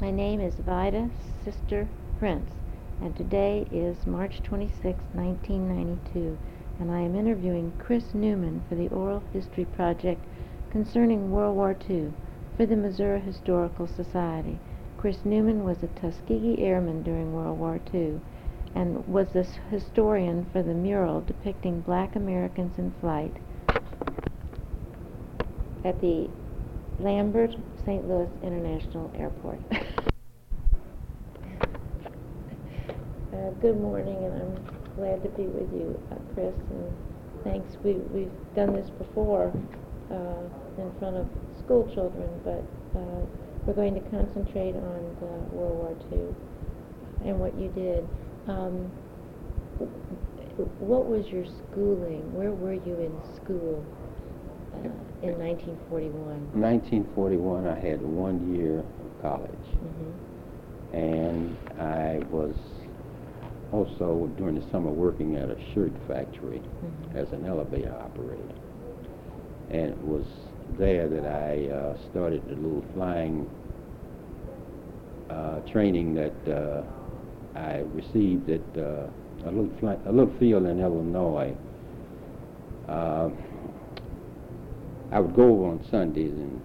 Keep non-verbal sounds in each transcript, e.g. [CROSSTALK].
My name is Vida Sister Prince, and today is March 26, 1992, and I am interviewing Chris Newman for the Oral History Project concerning World War II for the Missouri Historical Society. Chris Newman was a Tuskegee Airman during World War II and was the historian for the mural depicting black Americans in flight at the Lambert St. Louis International Airport. [LAUGHS] uh, good morning, and I'm glad to be with you, uh, Chris. And thanks. We we've done this before uh, in front of school children, but uh, we're going to concentrate on World War II and what you did. Um, what was your schooling? Where were you in school? Uh, in 1941? 1941, I had one year of college. Mm-hmm. And I was also during the summer working at a shirt factory mm-hmm. as an elevator operator. And it was there that I uh, started the little flying uh, training that uh, I received at uh, a little fly, a little field in Illinois. Uh, I would go over on Sundays and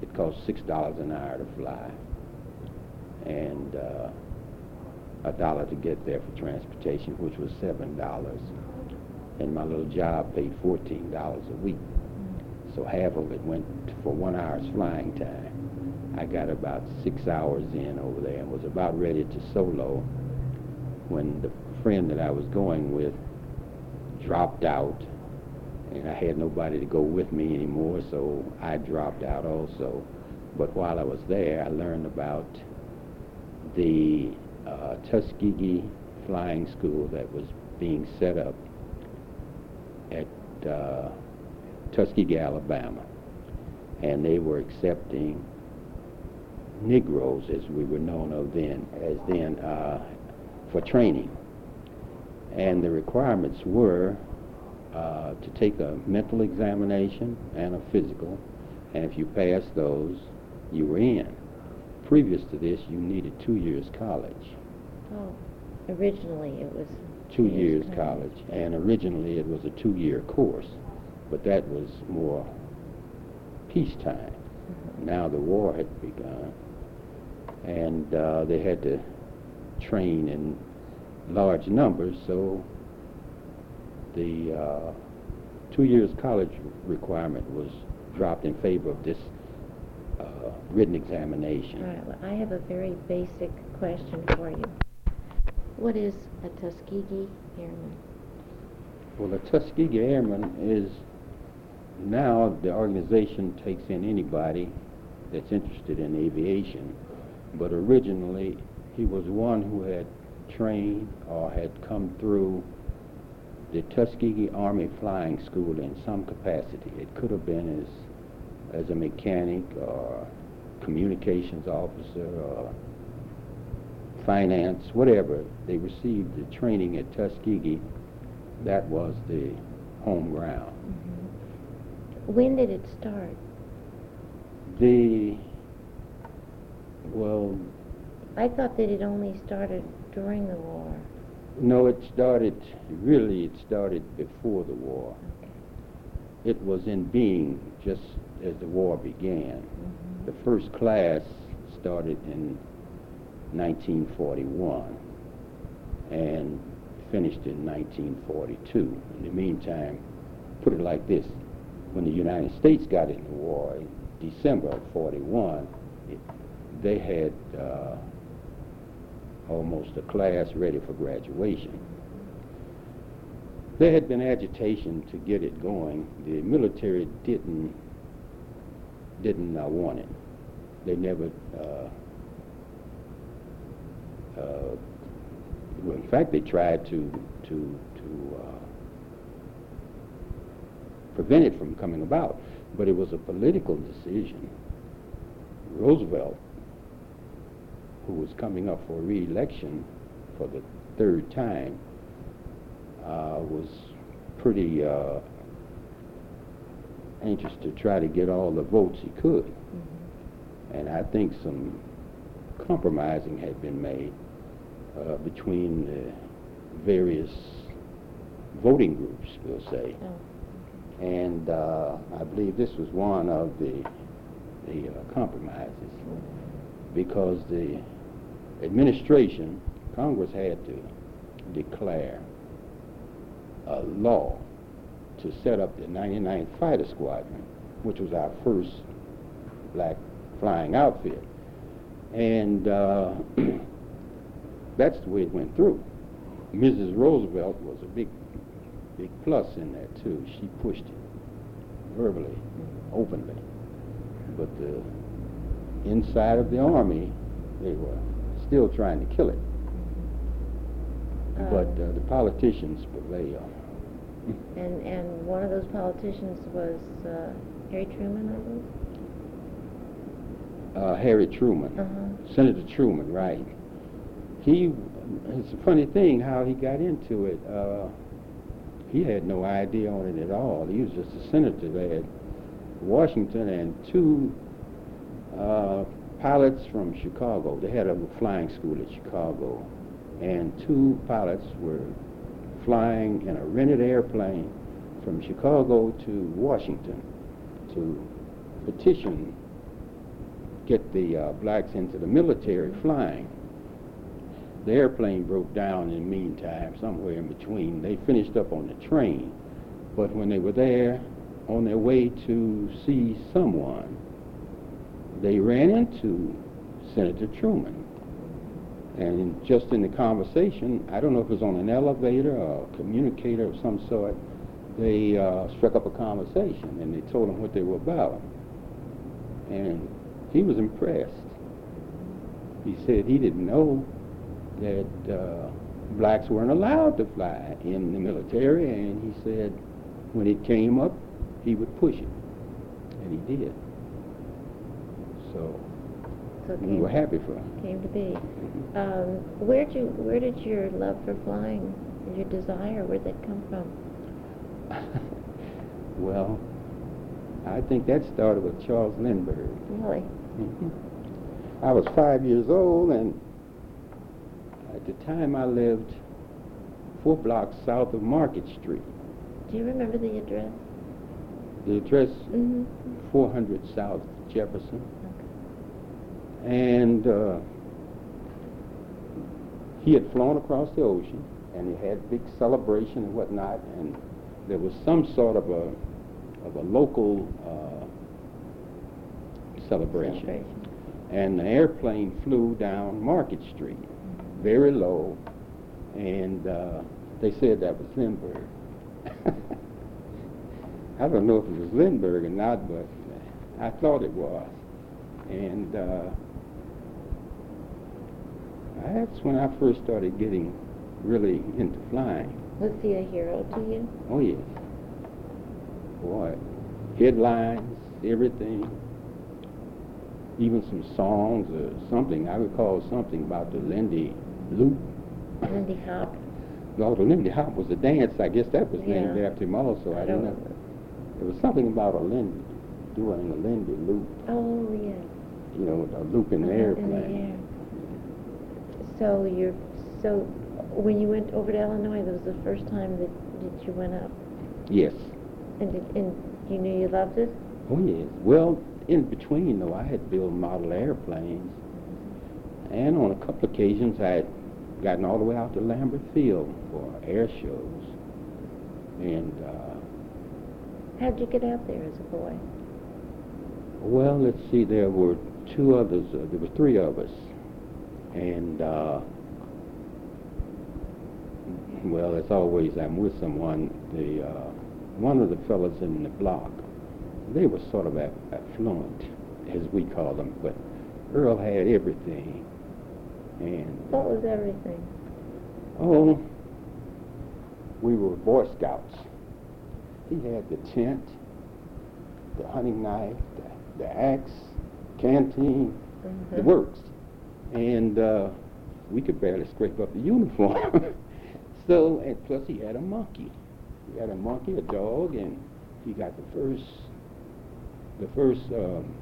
it cost six dollars an hour to fly, and uh, a dollar to get there for transportation, which was seven dollars. And my little job paid fourteen dollars a week, so half of it went for one hour's flying time. I got about six hours in over there and was about ready to solo when the friend that I was going with dropped out and I had nobody to go with me anymore, so I dropped out also. But while I was there, I learned about the uh, Tuskegee Flying School that was being set up at uh, Tuskegee, Alabama. And they were accepting Negroes, as we were known of then, as then, uh, for training. And the requirements were uh, to take a mental examination and a physical, and if you passed those, you were in. Previous to this, you needed two years college. Oh, originally it was two years, years college, and originally it was a two-year course, but that was more peacetime. Mm-hmm. Now the war had begun, and uh, they had to train in large numbers, so the uh, two years college requirement was dropped in favor of this uh, written examination. All right. Well, I have a very basic question for you. What is a Tuskegee Airman? Well, the Tuskegee Airman is now the organization takes in anybody that's interested in aviation, but originally he was one who had trained or had come through the Tuskegee Army Flying School in some capacity. It could have been as, as a mechanic or communications officer or finance, whatever. They received the training at Tuskegee. That was the home ground. Mm-hmm. When did it start? The, well... I thought that it only started during the war. No, it started, really, it started before the war. Okay. It was in being just as the war began. Mm-hmm. The first class started in 1941 and finished in 1942. In the meantime, put it like this, when the United States got into war in December of 41, it, they had uh, almost a class ready for graduation. There had been agitation to get it going. The military didn't didn't uh, want it. They never. Uh, uh, well, in fact, they tried to to to uh, prevent it from coming about, but it was a political decision. Roosevelt who was coming up for re-election for the third time, uh, was pretty uh, anxious to try to get all the votes he could. Mm-hmm. And I think some compromising had been made uh, between the various voting groups, we'll say. Oh, And uh, I believe this was one of the, the uh, compromises because the administration, Congress had to declare a law to set up the 99th Fighter Squadron, which was our first black flying outfit. And uh, [CLEARS THROAT] that's the way it went through. Mrs. Roosevelt was a big, big plus in that too. She pushed it verbally, openly. But the inside of the army, they were still trying to kill it. But Um, uh, the politicians prevailed. And, and one of those politicians was uh, Harry Truman, I believe? Uh, Harry Truman, Uh-huh. Senator Truman, right? He, it's a funny thing how he got into it. Uh, he had no idea on it at all. He was just a senator there at Washington and two uh, pilots from Chicago. They had a flying school at Chicago, and two pilots were flying in a rented airplane from Chicago to Washington to petition get the uh, blacks into the military flying. The airplane broke down in the meantime, somewhere in between. They finished up on the train, but when they were there, on their way to see someone, they ran into Senator Truman. And just in the conversation, I don't know if it was on an elevator or a communicator of some sort, they uh, struck up a conversation and they told him what they were about. And he was impressed. He said he didn't know that uh, blacks weren't allowed to fly in the military, and he said when it came up, he would push it, and he did. So So we were happy for him. came to be. Um, where did you, where did your love for flying, your desire, where did that come from? [LAUGHS] well, I think that started with Charles Lindbergh. Really? Mhm. I was five years old, and at the time I lived four blocks south of Market Street. Do you remember the address? The address Mm-hmm. 400 South Jefferson, and uh, he had flown across the ocean, and he had big celebration and whatnot, and there was some sort of a of a local uh, celebration. Celebration. and the airplane flew down Market Street, very low, and uh, they said that was Lindbergh. [LAUGHS] I don't know if it was Lindbergh or not, but I thought it was. And uh, that's when I first started getting really into flying. Was he a hero to you? Oh, yes. Boy, headlines, everything, even some songs or something. I recall something about the Lindy Loop. Lindy Hop? No, the Lindy Hop was a dance. I guess that was named Yeah. after him also. I, don't know. It was something about a Lindy, doing a Lindy Loop, Oh, yes. you know, a loop in the airplane. air. So you're, so when you went over to Illinois, that was the first time that, that you went up? Yes. And, did, and you knew you loved it? Oh, yes. Well, in between, though, I had built model airplanes. And on a couple occasions, I had gotten all the way out to Lambert Field for air shows. And, uh, How'd you get out there as a boy? well, let's see, there were two others. Uh, there were three of us. And, uh, well, as always, I'm with someone. The, uh, one of the fellows in the block, they were sort of affluent, as we call them, but Earl had everything. And, What was everything? oh, we were Boy Scouts. He had the tent, the hunting knife, the, the axe, canteen, the Mhm. works. And uh, we could barely scrape up the uniform. [LAUGHS] so, and plus he had a monkey. He had a monkey, a dog, and he got the first, the first um,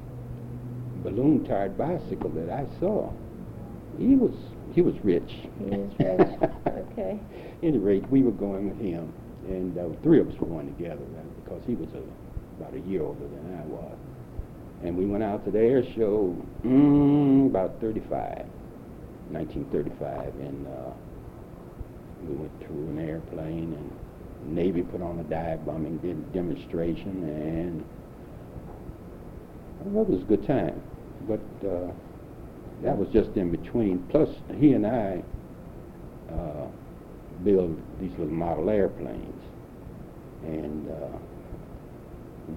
balloon-tired bicycle that I saw. He was he was rich. He is rich. Okay. [LAUGHS] any rate, we were going with him, and uh, three of us were going together uh, because he was a, about a year older than I was. And we went out to the air show mm, about 35, 1935, and uh, we went through an airplane, and Navy put on a dive bombing de- demonstration, and well, it was a good time. But uh, that was just in between. Plus, he and I uh, build these little model airplanes, and uh,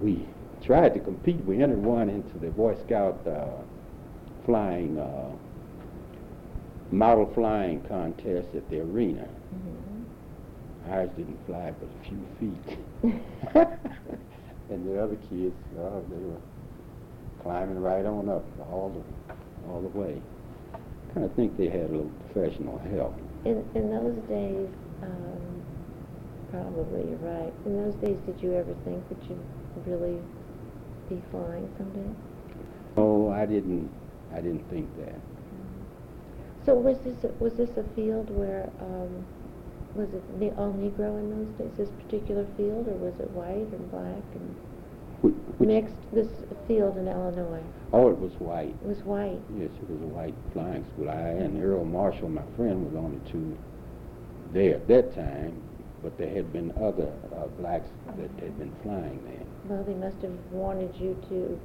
we tried to compete. We entered one into the Boy Scout uh, flying uh, model flying contest at the arena. Mhm. Ours didn't fly but a few feet. [LAUGHS] and the other kids, uh, they were climbing right on up all the all the way. Kind of think they had a little professional help. In, in those days, um, probably you're right. In those days, did you ever think that you'd really be flying someday? Oh, I didn't. I didn't think that. So was this a, was this a field where um, was it all Negro in those days? This particular field, or was it white and black and Wh- which- mixed? This field in Illinois Oh, it was white. it was white. Yes, it was a white flying school. I and Earl Marshall, my friend, was only two there at that time, but there had been other uh, blacks that had been flying there. Well, they must have wanted you to.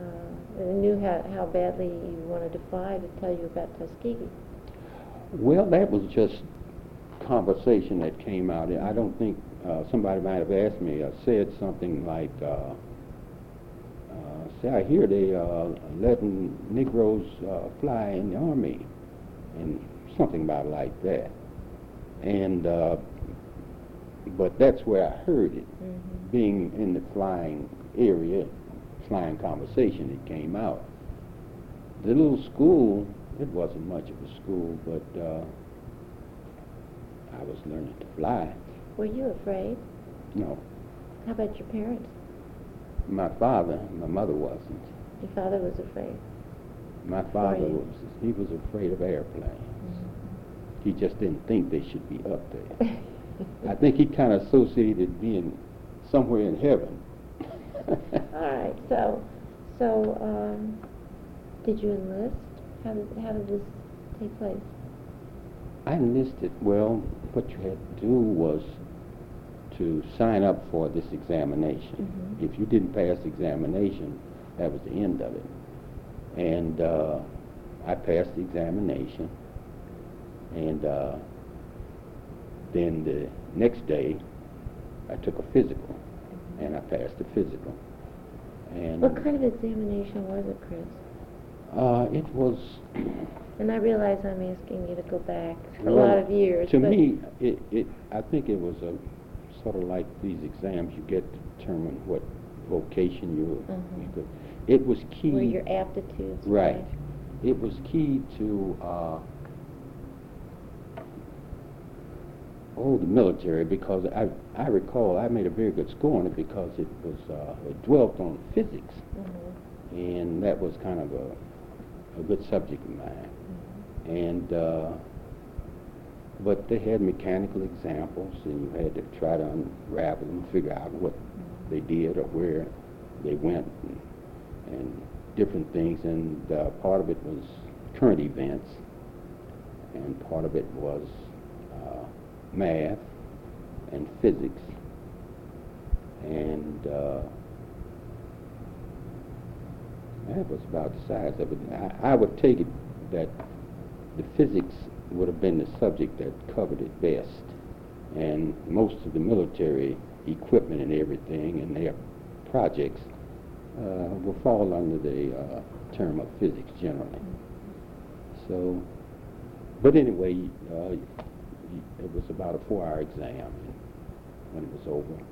Uh, they knew how, how badly you wanted to fly to tell you about Tuskegee. Well, that was just conversation that came out. I don't think uh, somebody might have asked me. I said something like, uh, uh, "Say, I hear they uh, letting Negroes uh, fly in the army," and something about like that. And uh, but that's where I heard it. Mm-hmm. Being in the flying area, flying conversation, it came out. The little school, it wasn't much of a school, but uh, I was learning to fly. Were you afraid? No, How about your parents? my father, my mother wasn't. Your father was afraid. My father was, he was afraid of airplanes. He just didn't think they should be up there. [LAUGHS] I think he kind of associated being somewhere in heaven. [LAUGHS] All right. So, so um, did you enlist? How did how did this take place? I enlisted. Well, what you had to do was to sign up for this examination. Mhm. If you didn't pass the examination, that was the end of it. And uh, I passed the examination, and uh, then the next day, I took a physical, and I passed the physical. And What kind of examination was it, Chris? uh, it was [CLEARS THROAT] And I realize I'm asking you to go back a Well, lot of years. To but me, it, it, I think it was a, sort of like these exams you get to determine what vocation you, you could. It was key. were your aptitudes Right. It was key to, uh, oh, the military, because I, I recall I made a very good score on it because it was, uh, it dwelt on physics, hmm and that was kind of a, a good subject of mine. And, uh, but they had mechanical examples, and you had to try to unravel and figure out what they did or where they went and, and different things. And uh, part of it was current events, and part of it was uh, math and physics. And uh, that was about the size of it. I, I would take it that the physics would have been the subject that covered it best. And most of the military equipment and everything and their projects uh, will fall under the uh, term of physics generally. So, but anyway, uh, it was about a four-hour exam. And when it was over,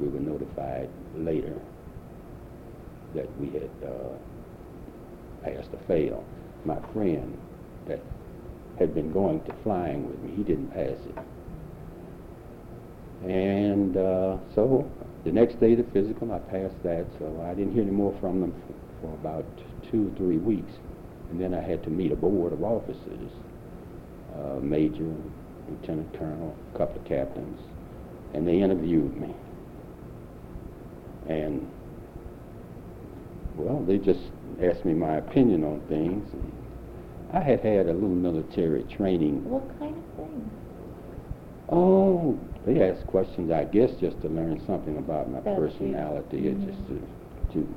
we were notified later that we had uh, passed or failed. My friend that had been going to flying with me, he didn't pass it. And uh, so the next day, the physical, I passed that, so I didn't hear any more from them for, for about two or three weeks. And then I had to meet a board of officers, uh, major, lieutenant colonel, a couple of captains, and they interviewed me. And, well, they just asked me my opinion on things. And I had had a little military training. What kind of thing? Oh, they asked questions, I guess, just to learn something about my you. personality, or Mhm. just to, to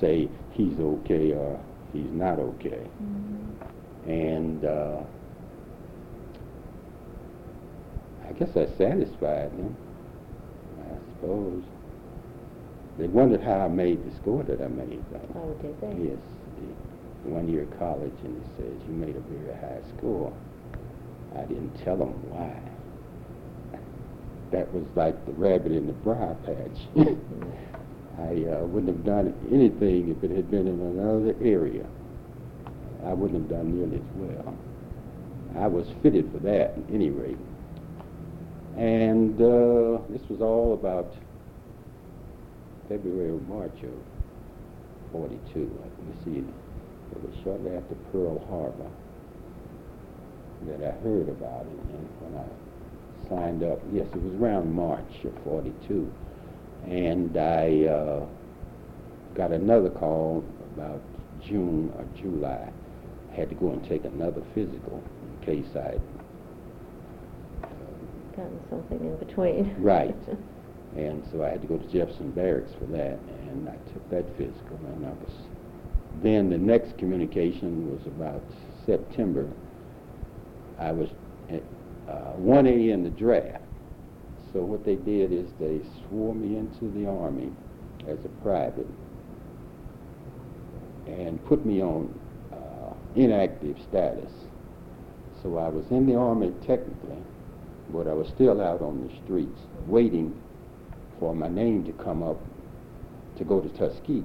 say he's okay or he's not okay. Mm-hmm. And uh, I guess I satisfied them, I suppose. They wondered how I made the score that I made, though. Oh, did they? Yes, the one year of college, and it says you made a very high score. I didn't tell them why. [LAUGHS] That was like the rabbit in the briar patch. [LAUGHS] I uh, wouldn't have done anything if it had been in another area. I wouldn't have done nearly as well. I was fitted for that, at any rate. And uh, this was all about February or March of 42. Let me see. It was shortly after Pearl Harbor that I heard about it. And when I signed up, yes, it was around March of 42. And I uh, got another call about June or July. I had to go and take another physical in case I Gotten something in between. Right. [LAUGHS] And so I had to go to Jefferson Barracks for that, and I took that physical, and I was, then the next communication was about September. I was at uh, 1A in the draft. So what they did is they swore me into the Army as a private and put me on uh, inactive status. So I was in the Army technically, but I was still out on the streets waiting for my name to come up to go to Tuskegee,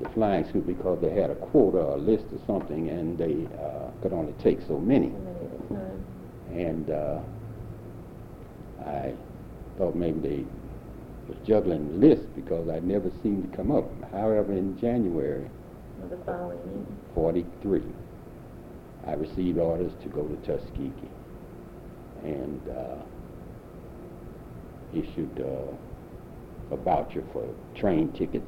the flying school, because they had a quota or a list or something, and they uh, could only take so many. So many at a time. And uh, I thought maybe they was juggling the list because I never seemed to come up. However, in January Or the following 43, I received orders to go to Tuskegee and uh, issued uh, a voucher for a train ticket.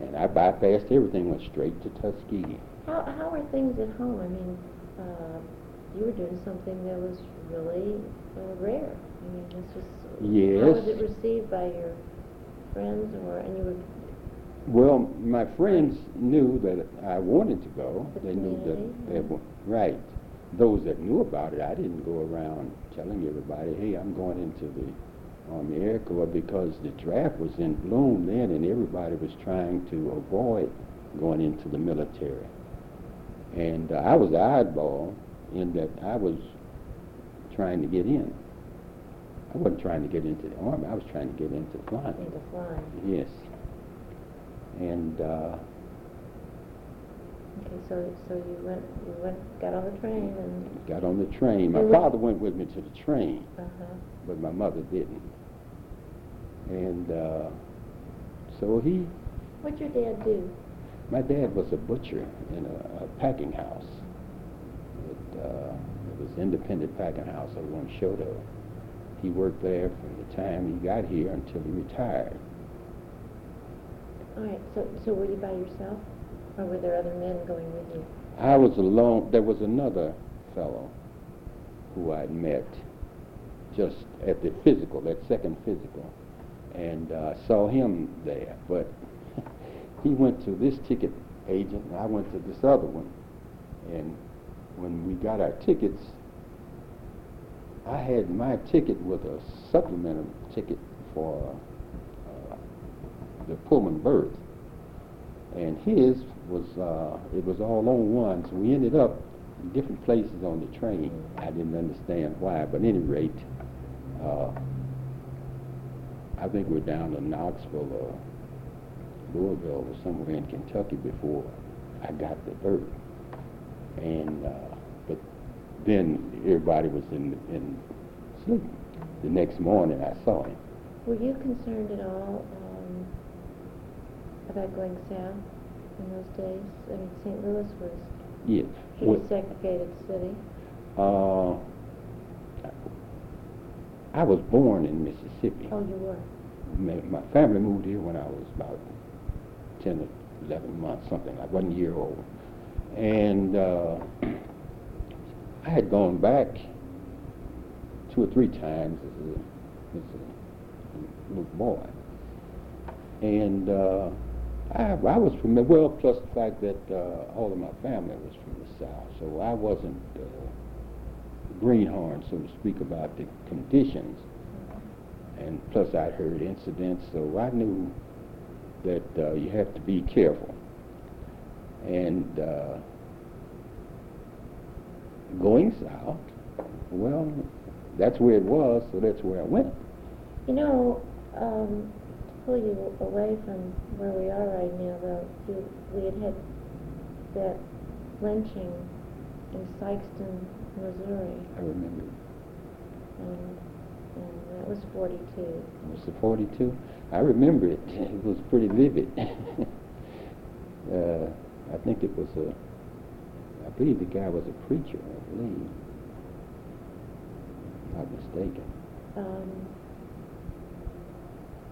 And I bypassed everything, went straight to Tuskegee. How, how are things at home? I mean, uh, you were doing something that was really uh, rare. I mean, this was. How was it received by your friends or, and you were, Well, my friends knew that I wanted to go. The They knew that they were, right. Those that knew about it, I didn't go around telling everybody, hey, I'm going into the Army Air Corps because the draft was in bloom then and everybody was trying to avoid going into the military. And uh, I was the oddball in that I was trying to get in. I wasn't trying to get into the Army, I was trying to get into flying. into flying? Yes. And uh, Okay, so, so you went, you went, got on the train and, got on the train. My what- father went with me to the train, uh-huh. but my mother didn't. And uh, so he, What'd your dad do? my dad was a butcher in a, a packing house. It, uh, it was independent packing house over on Chouteau. He worked there from the time he got here until he retired. All right, so, so were you by yourself? Or were there other men going with you? I was alone. There was another fellow who I'd met just at the physical, that second physical, and uh, saw him there. But [LAUGHS] he went to this ticket agent, and I went to this other one. And when we got our tickets, I had my ticket with a supplemental ticket for uh, the Pullman berth and his was uh, it was all on one. So we ended up in different places on the train. I didn't understand why, but at any rate, uh, I think we're down to Knoxville or Louisville or somewhere in Kentucky before I got the bird. And uh, but then everybody was in in sleep. The next morning, I saw him. Were you concerned at all um, about going south in those days? I mean, St. Louis was Yes. a pretty segregated city. Uh, I was born in Mississippi. Oh, you were? My, my family moved here when I was about 10 or 11 months, something like one year old. And uh, [CLEARS THROAT] I had gone back two or three times as a, as a little boy. And uh, I, I was familiar, well, plus the fact that uh, all of my family was from the South, so I wasn't uh, greenhorn, so to speak, about the conditions and plus I'd heard incidents, so I knew that uh, you have to be careful. And uh, going south, well, that's where it was, so that's where I went. You know, um, pull you away from where we are right now, though, you, we had had that lynching in Sikeston, Missouri, I remember and, and that was 42. it was the 42. I remember it. [LAUGHS] It was pretty vivid. [LAUGHS] uh, I think it was a, I believe the guy was a preacher, I believe. Not mistaken. Um,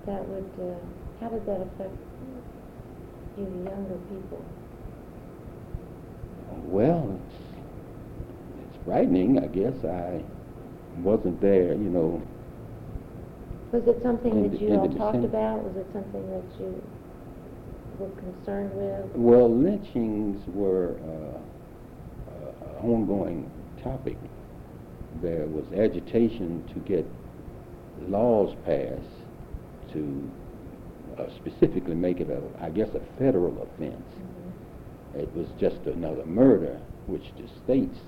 that would, uh, how did that affect you younger people? Well, it's, it's frightening, I guess. I wasn't there, you know. Was it something that the- you all talked about? Was it something that you were concerned with? Well, lynchings were uh, an ongoing topic. There was agitation to get laws passed to uh, specifically make it a, I guess, a federal offense. Mhm. It was just another murder, which the states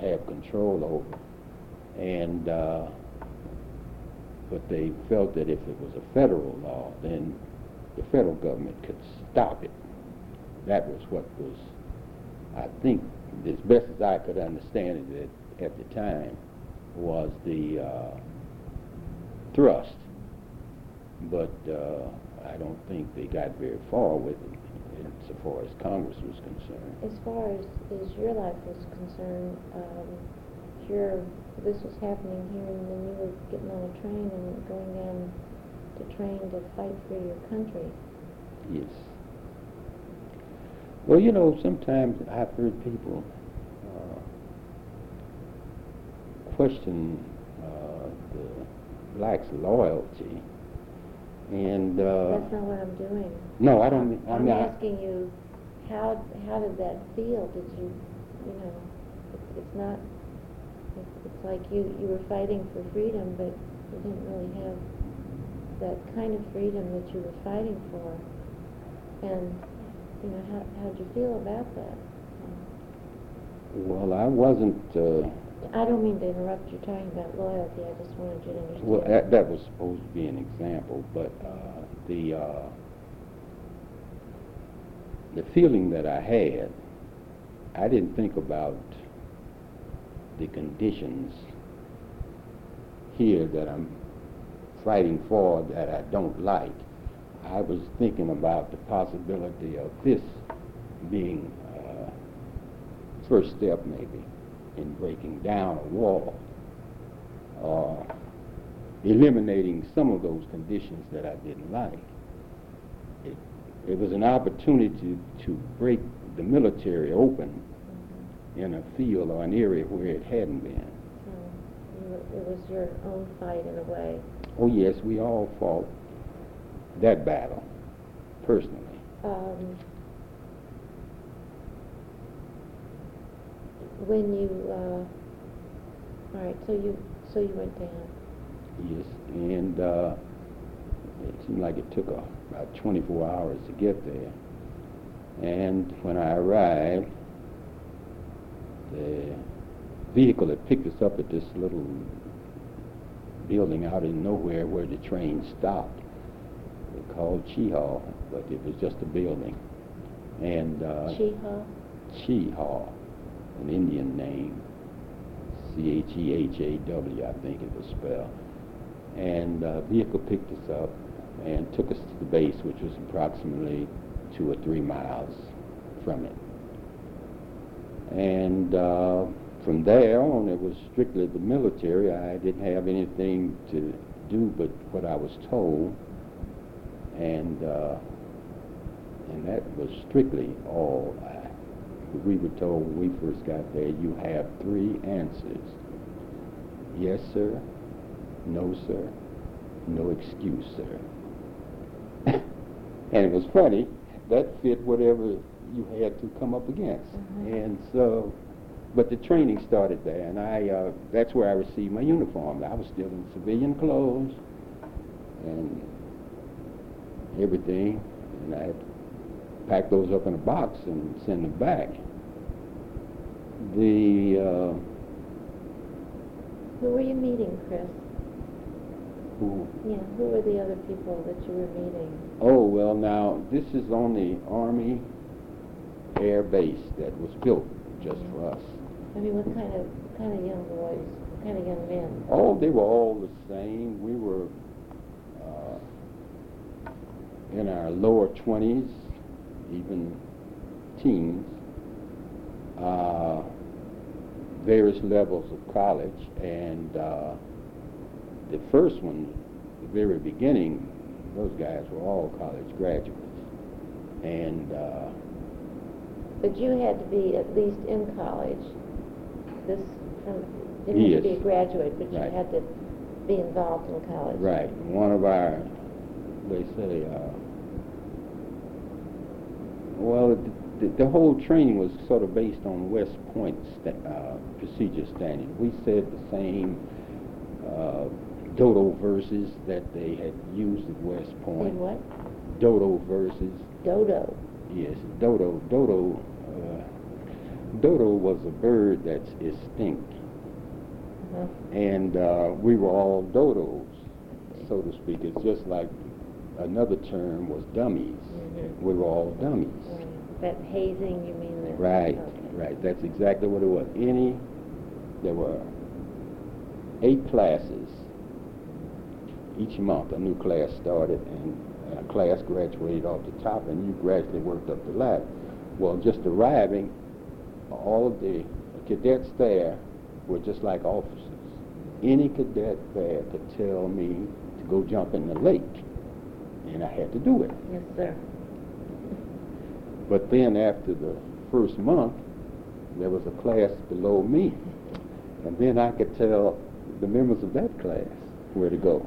have control over. And, uh, but they felt that if it was a federal law, then the federal government could stop it. That was what was, I think, as best as I could understand it at, at the time, was the uh, thrust. But uh, I don't think they got very far with it so far as Congress was concerned. As far as, as your life was concerned, um, here, this was happening here, and then you were getting on a train and going down to train to fight for your country. Yes. Well, you know, sometimes I've heard people uh, question uh, the blacks' loyalty, and uh, That's not what I'm doing. no, I don't. mean- I I'm mean, I- asking you, how, how did that feel? Did you, you know, it's, it's not, it's, it's like you, you were fighting for freedom, but you didn't really have that kind of freedom that you were fighting for. And, you know, how, how'd you feel about that? well, I wasn't. Uh, I don't mean to interrupt you talking about loyalty, I just wanted you to understand. Well, that, that was supposed to be an example, but uh, the uh, the feeling that I had, I didn't think about the conditions here that I'm fighting for that I don't like. I was thinking about the possibility of this being uh, first step, maybe, in breaking down a wall or eliminating some of those conditions that I didn't like. It, it was an opportunity to, to break the military open in a field or an area where it hadn't been. So, it was your own fight in a way. Oh yes, we all fought that battle personally. Um, when you, uh, all right, so you, so you went down. Yes, and uh, it seemed like it took uh, about 24 hours to get there. And when I arrived, the vehicle that picked us up at this little building out in nowhere where the train stopped, they called Chehaw, but it was just a building. And uh, Chehaw? Chehaw, an Indian name, C-H-E-H-A-W, I think it was spelled. And uh, vehicle picked us up and took us to the base, which was approximately two or three miles from it. And uh, from there on, it was strictly the military. I didn't have anything to do but what I was told, and uh, and that was strictly all. I, we were told when we first got there, you have three answers: yes, sir, no, sir, no excuse, sir. [LAUGHS] and it was funny. That fit whatever you had to come up against, Mhm. and so but the training started there, and I uh, that's where I received my uniform. I was still in civilian clothes and everything, and I had to pack those up in a box and send them back. The uh, Who were you meeting, Chris? who, Yeah, who were the other people that you were meeting? oh well, now this is on the Army Air Base that was built just for us. I mean, what kind of, what kind of young boys, what kind of young men? Oh, they were all the same. We were uh, in our lower 20s, even teens, uh, various levels of college. And uh, the first one, the very beginning, those guys were all college graduates. And uh, But you had to be at least in college. This, from, didn't have to be a graduate, but you had to be involved in college. Right. One of our, they say, uh, well, the, the whole training was sort of based on West Point sta- uh, procedure standard. We said the same uh, dodo verses that they had used at West Point. what? Dodo verses. Dodo. Yes, dodo. Dodo. Uh, dodo was a bird that's extinct Uh-huh. and uh, we were all dodos, so to speak. It's just like another term was dummies. We were all dummies. Right. That hazing, you mean that? Right, okay. right. That's exactly what it was. Any, there were eight classes each month. A new class started, and a class graduated off the top, and you gradually worked up the ladder. Well, just arriving, all of the cadets there were just like officers. Any cadet there could tell me to go jump in the lake, and I had to do it. Yes, sir. But then after the first month, there was a class below me. And then I could tell the members of that class where to go.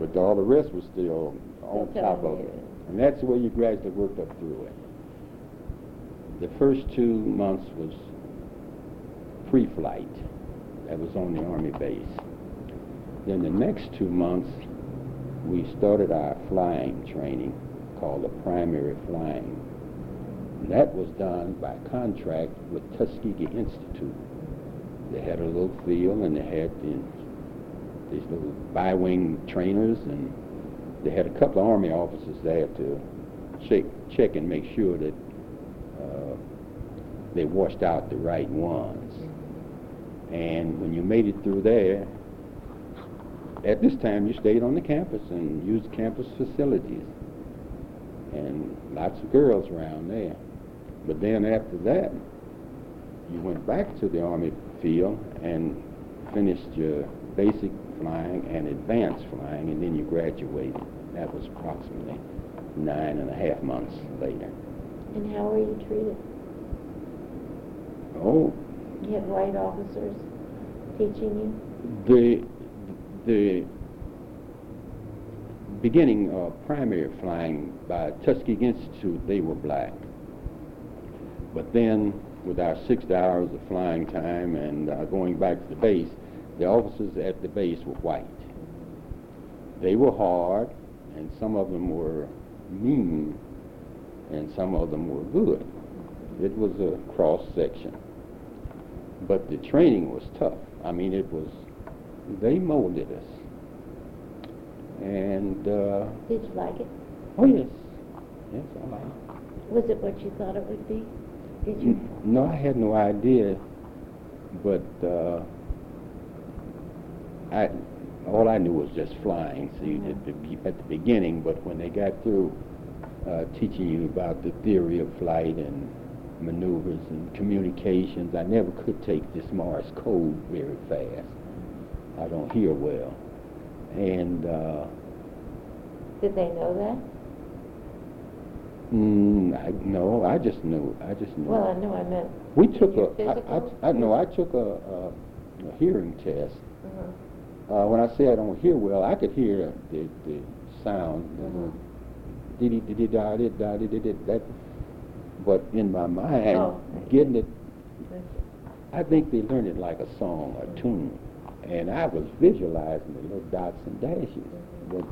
But all the rest was still on top of it. And that's the way you gradually worked up through it. The first two months was pre-flight. That was on the Army base. Then the next two months, we started our flying training called the primary flying. That was done by contract with Tuskegee Institute. They had a little field and they had the, these little bi-wing trainers and they had a couple of Army officers there to check, check and make sure that uh, they washed out the right ones. And when you made it through there, at this time you stayed on the campus and used campus facilities. And lots of girls around there. But then after that, you went back to the Army field and finished your basic flying and advanced flying, and then you graduated. That was approximately nine and a half months later. And how were you treated? Oh, You had white officers teaching you? the the beginning of primary flying by Tuskegee Institute, they were black. But then, with our six hours of flying time and uh, going back to the base, the officers at the base were white. They were hard, and some of them were mean, and some of them were good. It was a cross section. But the training was tough. I mean, it was, they molded us. And, uh, Did you like it? oh yes, yes, I like it. Was it what you thought it would be? Did you? No, I had no idea, but uh, I all I knew was just flying. See, at the, at the beginning, but when they got through uh, teaching you about the theory of flight and maneuvers and communications. I never could take this Morse code very fast. I don't hear well. And uh, Did they know that? Mm, I, no, I just knew. I just knew. Well, I know I meant. we took a. I, physical- I, I know. I took a, a, a hearing test. Uh-huh. Uh, when I say I don't hear well, I could hear the the sound. Mhm. It? That. But in my mind, Oh. getting it I think they learned it like a song, a tune. And I was visualizing the little dots and dashes. But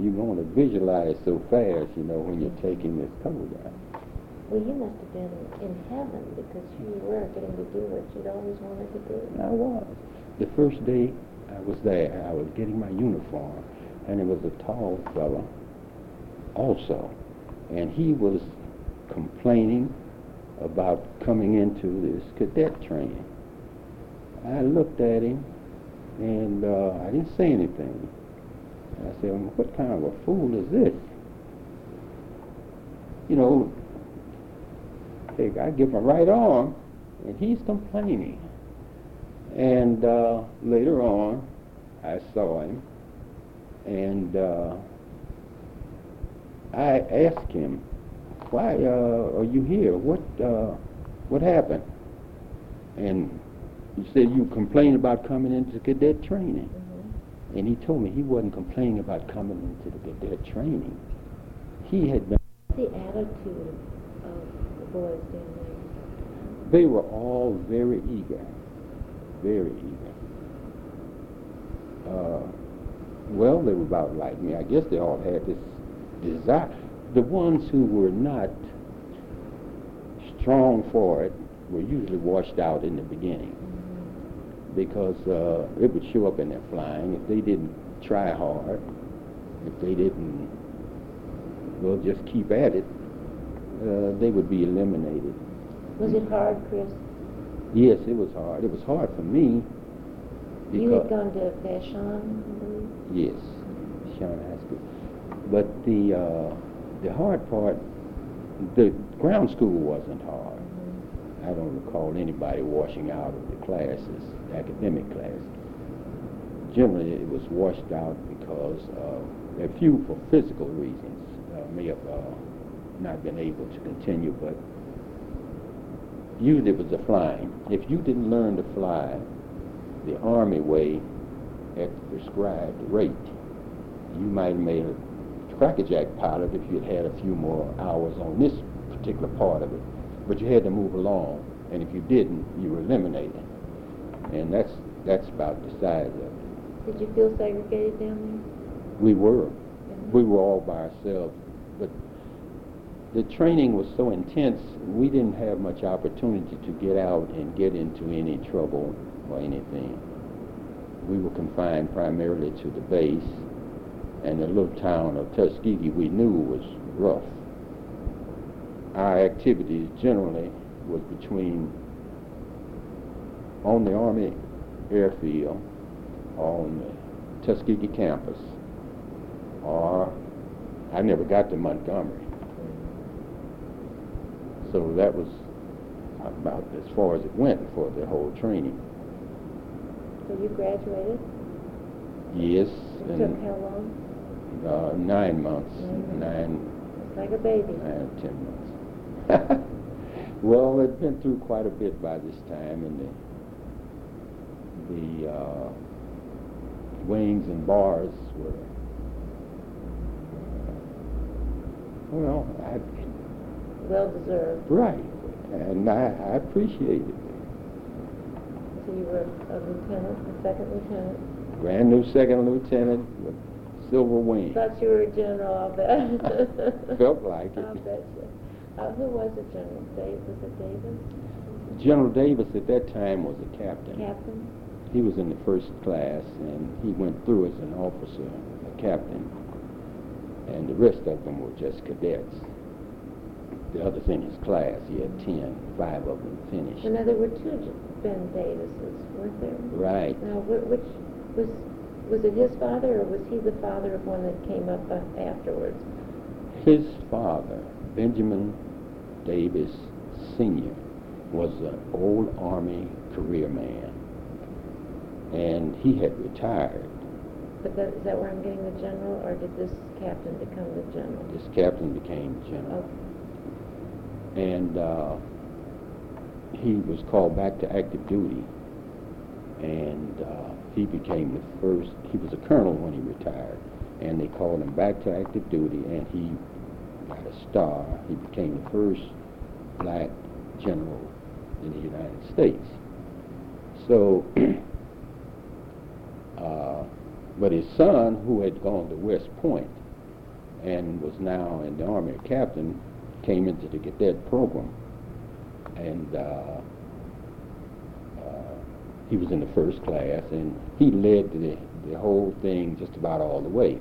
you want to visualize so fast, you know, when you're taking this code out. Well, you must have been in heaven because you were getting to do what you'd always wanted to do. And I was. The first day I was there, I was getting my uniform, and it was a tall fellow also. And he was complaining about coming into this cadet training. I looked at him, and uh, I didn't say anything. I said, well, what kind of a fool is this? You know, hey, I give a right arm, and he's complaining. And uh, later on, I saw him, and uh, I asked him, "Why uh, are you here? What uh, what happened?" And he said, "You complained about coming into cadet training." And he told me he wasn't complaining about coming into the cadet training. He had been. The attitude of the boys down there. They were all very eager, very eager. Uh, well, they were about like me. I guess they all had this desire. The ones who were not strong for it were usually washed out in the beginning. Because uh, it would show up in their flying if they didn't try hard, if they didn't, well, just keep at it, uh, they would be eliminated. Was it hard, Chris? Yes, it was hard. It was hard for me You had gone to Vashon, I believe? yes, Sean High School. But the uh, the hard part, the ground school wasn't hard. Mhm. I don't recall anybody washing out of the classes, academic class. Generally, it was washed out because uh, a few for physical reasons uh, may have uh, not been able to continue, but usually it was the flying. If you didn't learn to fly the Army way at the prescribed rate, you might have made a crackerjack pilot if you'd had a few more hours on this particular part of it. But you had to move along, and if you didn't, you were eliminated. And that's that's about the size of it. Did you feel segregated down there? We were. there? We were all by ourselves. But the training was so intense, we didn't have much opportunity to get out and get into any trouble or anything. We were confined primarily to the base, and the little town of Tuskegee we knew was rough. Our activities generally was between on the Army airfield, on the Tuskegee campus, or I never got to Montgomery. So that was about as far as it went for the whole training. So you graduated? Yes, It took how long? uh, nine months, Nine nine, It's like a baby. nine, ten months. [LAUGHS] well, it'd been through quite a bit by this time, and the the uh, wings and bars were. uh, Well, I, Well deserved. right, and I, I appreciate it. So you were a lieutenant, a second lieutenant. Brand new second lieutenant with silver wings. Thought you were a general, I'll bet. [LAUGHS] Felt like it. I'll bet you. Uh, who was it, general? Dave, was it Davis? General Davis at that time was a captain. Captain? He was in the first class, and he went through as an officer, a captain, and the rest of them were just cadets. The others in his class, he had ten, five of them finished. Now there were two Ben Davises, weren't there? Right. Now, which, was, was it his father, or was he the father of one that came up uh, afterwards? His father, Benjamin Davis Sr., was an old Army career man, and he had retired. But that, is that where I'm getting the general, or did this captain become the general? This captain became general. Okay. and uh, he was called back to active duty, and uh, he became the first. He was a colonel when he retired, and they called him back to active duty, and he got a star. He became the first black general in the United States. So, [CLEARS THROAT] uh, but his son, who had gone to West Point and was now in the Army a captain, came into the cadet program, and uh, uh, he was in the first class, and he led the, the whole thing just about all the way.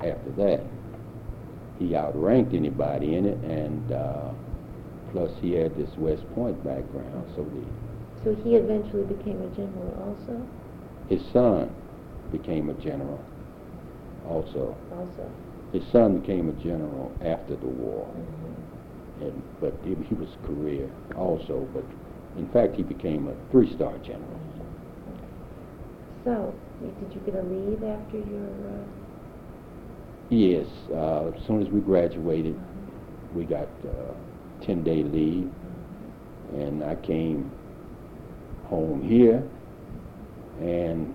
After that, he outranked anybody in it, and uh, plus he had this West Point background, so the, So he eventually became a general also? his son became a general also. Also? His son became a general after the war. Mhm. and but he, he was career also. But in fact, he became a three-star general. So, did you get a leave after your, uh, Yes, uh, as soon as we graduated, we got uh, ten-day leave, and I came home here, and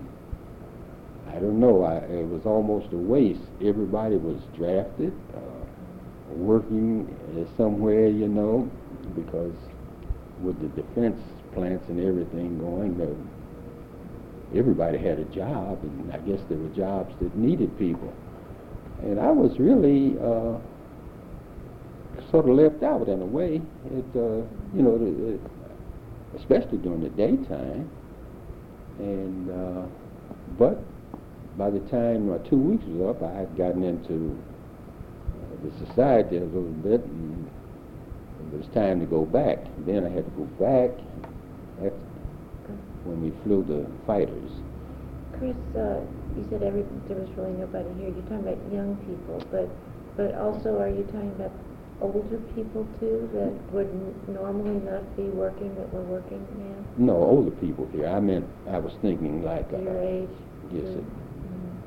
I don't know. I, it was almost a waste. Everybody was drafted, uh, working uh, somewhere, you know, because with the defense plants and everything going, everybody had a job, and I guess there were jobs that needed people. And I was really uh, sort of left out in a way. It, uh, you know, especially during the daytime. And uh, but by the time uh, two weeks was up, I had gotten into uh, the society a little bit, and it was time to go back. Then I had to go back after, when we flew the fighters. Chris, uh, you said every, there was really nobody here. You're talking about young people, but, but also are you talking about older people too that would normally not be working that were working now? No, older people here. I meant I was thinking like uh, Your age? yes, group?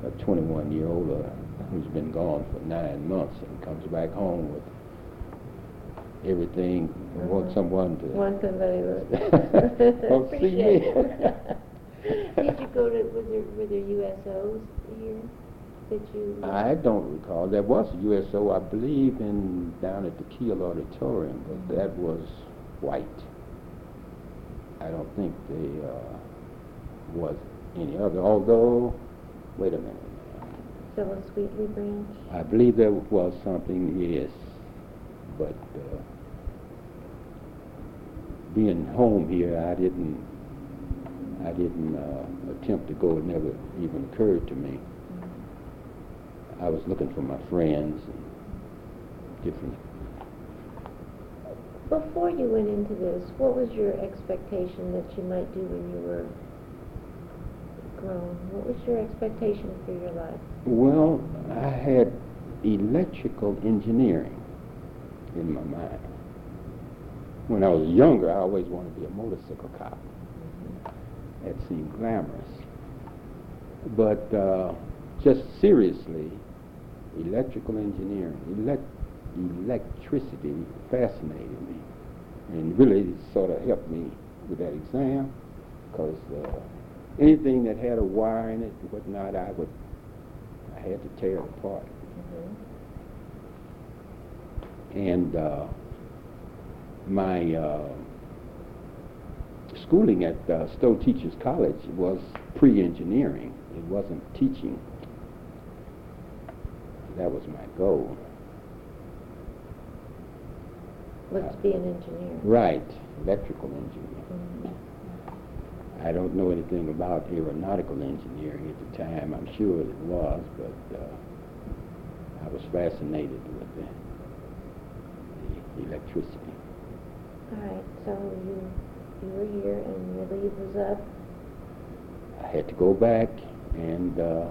A, a 21 year old uh, who's been gone for nine months and comes back home with everything. and Wants Mhm. someone to Want somebody to. Don't [LAUGHS] [LAUGHS] see me. [LAUGHS] Did you go to, were there, were there USOs here that you? I don't recall. There was a USO, I believe, in down at the Kiel Auditorium, but that was white. I don't think there uh, was any other. Although, wait a minute. Phyllis Wheatley branch? I believe there was something, yes, but uh, being home here, I didn't, I didn't uh, attempt to go. It never even occurred to me. I was looking for my friends and different. Before you went into this, what was your expectation that you might do when you were grown? What was your expectation for your life? Well, I had electrical engineering in my mind. When I was younger, I always wanted to be a motorcycle cop. That seemed glamorous. But uh, just seriously, electrical engineering, elect- electricity fascinated me. And really sort of helped me with that exam because uh, anything that had a wire in it and whatnot, I would, I had to tear it apart. And uh, my uh, schooling at uh, Stowe Teachers College was pre-engineering. It wasn't teaching. That was my goal. Let's be an engineer. Right, electrical engineer. Mhm. I don't know anything about aeronautical engineering at the time. I'm sure it was, but uh, I was fascinated with the, the electricity. All right, so you, you were here and your leave was up. I had to go back and uh,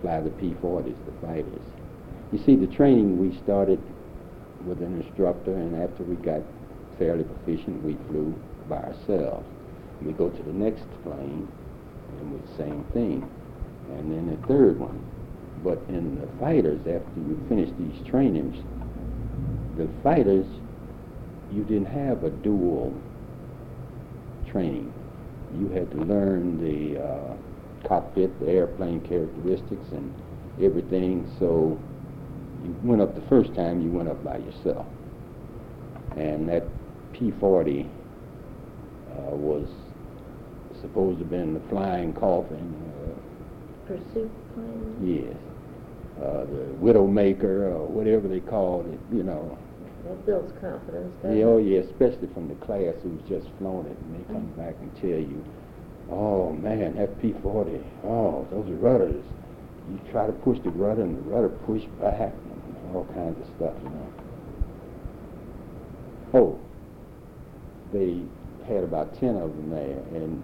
fly the P-40s, the fighters. You see, the training we started with an instructor, and after we got fairly proficient, we flew by ourselves. We go to the next plane, and we same thing, and then the third one. But in the fighters, after you finish these trainings, the fighters, you didn't have a dual training. You had to learn the uh, cockpit, the airplane characteristics, and everything. So you went up the first time, you went up by yourself. And that P-40 uh, was supposed to have been the flying coffin. Uh, Pursuit plane? yes. Uh, the Widowmaker, or whatever they called it, you know. That builds confidence, doesn't Yeah, oh yeah, especially from the class who's just flown it, and they come back and tell you, oh man, that P-40, oh, those rudders. You try to push the rudder, and the rudder push back, and all kinds of stuff, you know. Oh, they had about ten of them there, and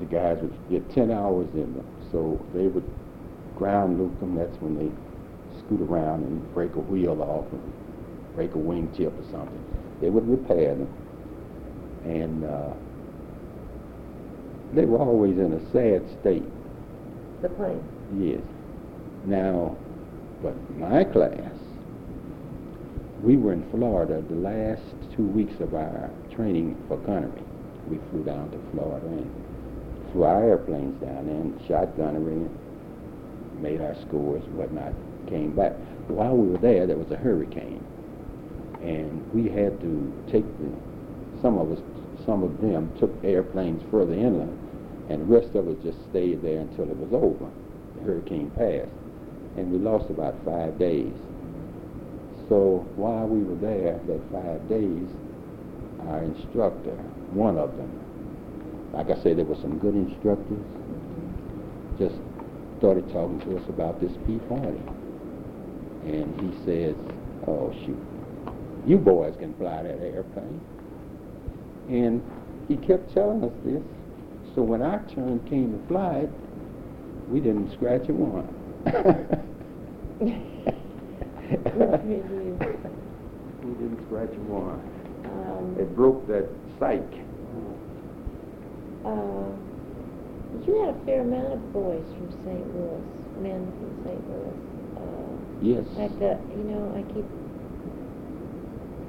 the guys would get ten hours in them, so they would ground loop them. That's when they scoot around and break a wheel off and break a wingtip or something. They would repair them, and uh, they were always in a sad state. The plane. Yes. Now, but my class, we were in Florida the last two weeks of our training for gunnery. We flew down to Florida and flew our airplanes down there and shot gunnery and made our scores and whatnot, came back. While we were there, there was a hurricane. And we had to take the, some of us, some of them took airplanes further inland, and the rest of us just stayed there until it was over. The hurricane passed. And we lost about five days. So while we were there, that five days, our instructor, one of them, like I said, there were some good instructors, just started talking to us about this P-40. And he says, oh, shoot, you boys can fly that airplane. And he kept telling us this. So when our turn came to fly it, we didn't scratch a one. Good for you. we didn't scratch a one. Um, It broke that psyche. uh, you had a fair amount of boys from St. Louis, men from St. Louis. Uh, Yes. fact, uh, you know, I keep,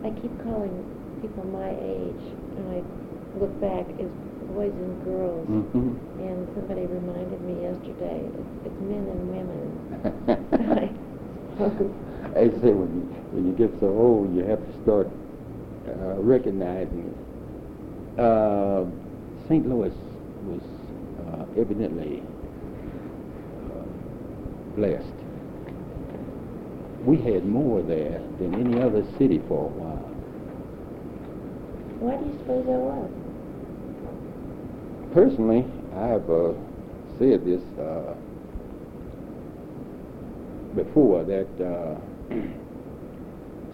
I keep calling people my age, and I look back as boys and girls. hmm And somebody reminded me yesterday, it's, it's men and women. [LAUGHS] [LAUGHS] I say when you when you get so old, you have to start uh, recognizing it. Uh, St. Louis was uh, evidently uh, blessed. We had more there than any other city for a while. Why do you suppose that was? Personally, I've uh, said this uh, before that uh,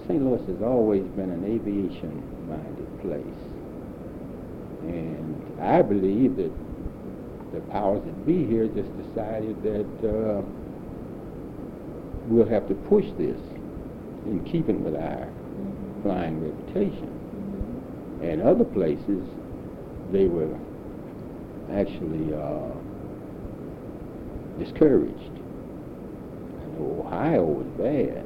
St. Louis has always been an aviation-minded place, and I believe that the powers that be here just decided that uh, we'll have to push this in keeping with our Mhm. flying reputation. Mhm. And other places, they were actually uh, discouraged. I know Ohio was bad.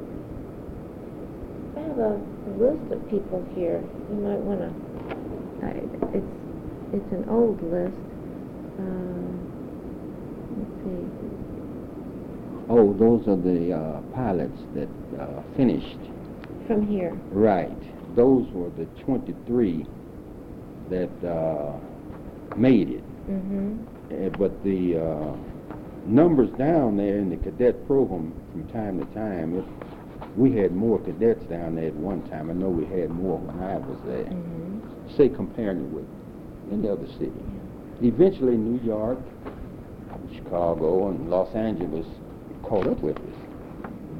I have a list of people here. You might want to. It's it's an old list. Uh, let's see. Oh, those are the uh, pilots that uh, finished. From here. Right. Those were the 23 that uh, made it. Mm-hmm. Uh, but the uh, numbers down there in the cadet program from time to time, it, we had more cadets down there at one time. I know we had more when I was there. Mm-hmm. Say comparing it with any other city. Eventually, New York, Chicago, and Los Angeles caught up with us.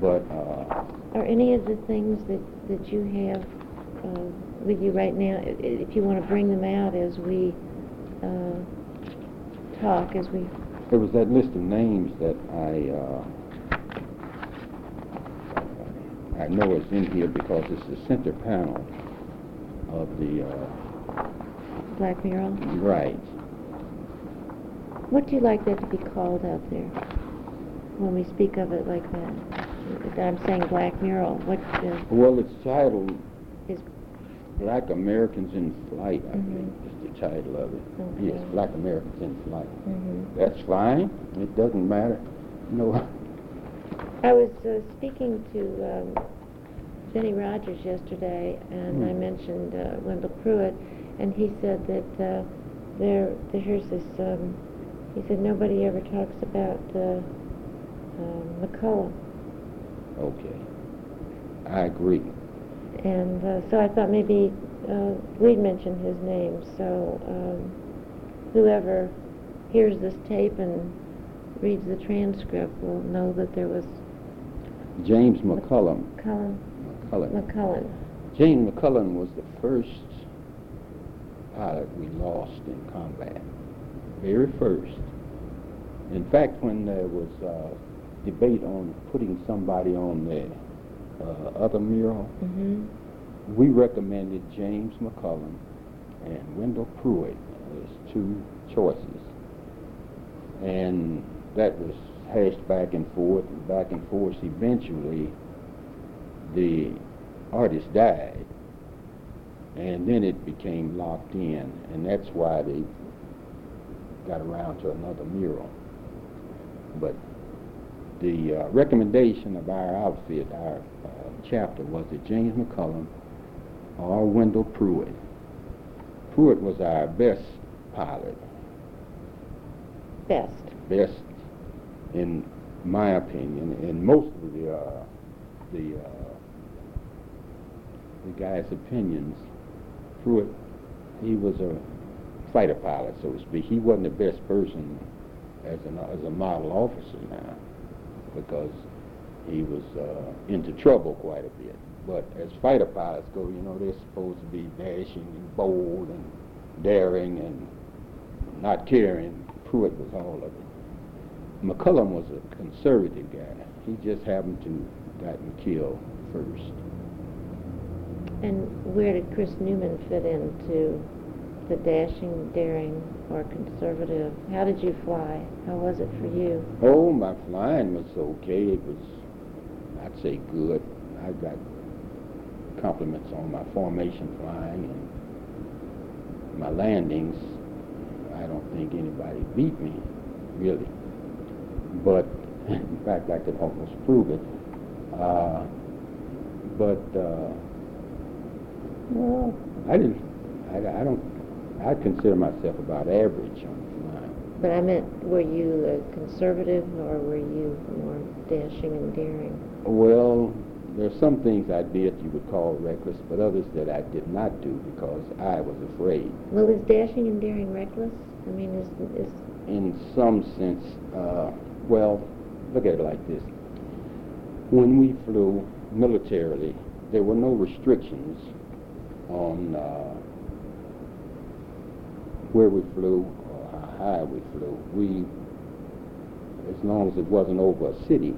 But uh, Are any of the things that that you have uh, with you right now? If you want to bring them out as we uh, talk, as we. there was that list of names that I uh, I know it's in here because it's the center panel of the, uh, Black mural? right. What do you like that to be called out there when we speak of it like that? I'm saying black mural. What uh, Well, it's titled is Black Americans in Flight, I think, is the title of it. Yes, Black Americans in Flight. mhm. That's fine. It doesn't matter. No, [LAUGHS] I was uh, speaking to um, Jenny Rogers yesterday, and I Hmm. mentioned uh, Wendell Pruitt, and he said that uh, there, there's this. Um, he said nobody ever talks about uh, um McCullough, okay. I agree. and uh, so I thought maybe uh, we'd mention his name, so um, whoever hears this tape and reads the transcript will know that there was James McCullum. Cullen McCullum. McCullen. James McCullin was the first pilot we lost in combat. Very first. In fact, when there was uh, debate on putting somebody on the uh, other mural, Mm-hmm. we recommended James McCullin and Wendell Pruitt as two choices. And that was hashed back and forth and back and forth. Eventually, the artist died, and then it became locked in, and that's why they got around to another mural. But the uh, recommendation of our outfit, our uh, chapter, was that James McCullin or Wendell Pruitt. Pruitt was our best pilot, Best. best in my opinion, in most of the uh, the uh, the guys' opinions. Pruitt, he was a fighter pilot, so to speak. He wasn't the best person as an as a model officer now, because he was uh, into trouble quite a bit. But as fighter pilots go, you know, they're supposed to be dashing and bold and daring and not caring. Pruitt was all of it. McCullin was a conservative guy. He just happened to gotten killed first. And where did Chris Newman fit into the dashing, daring, or conservative? How did you fly? How was it for you? Oh, my flying was okay. It was, I'd say, good. I got compliments on my formation flying and my landings. I don't think anybody beat me, really. But in fact, I could almost prove it. Uh, but uh, well, I didn't. I, I don't. I consider myself about average on flying. But I meant, were you a conservative or were you more dashing and daring? Well, there are some things I did you would call reckless, but others that I did not do because I was afraid. Well, is dashing and daring reckless? I mean, is, is In some sense, uh, well, look at it like this. When we flew militarily, there were no restrictions on uh, where we flew or how high we flew. We, as long as it wasn't over a city,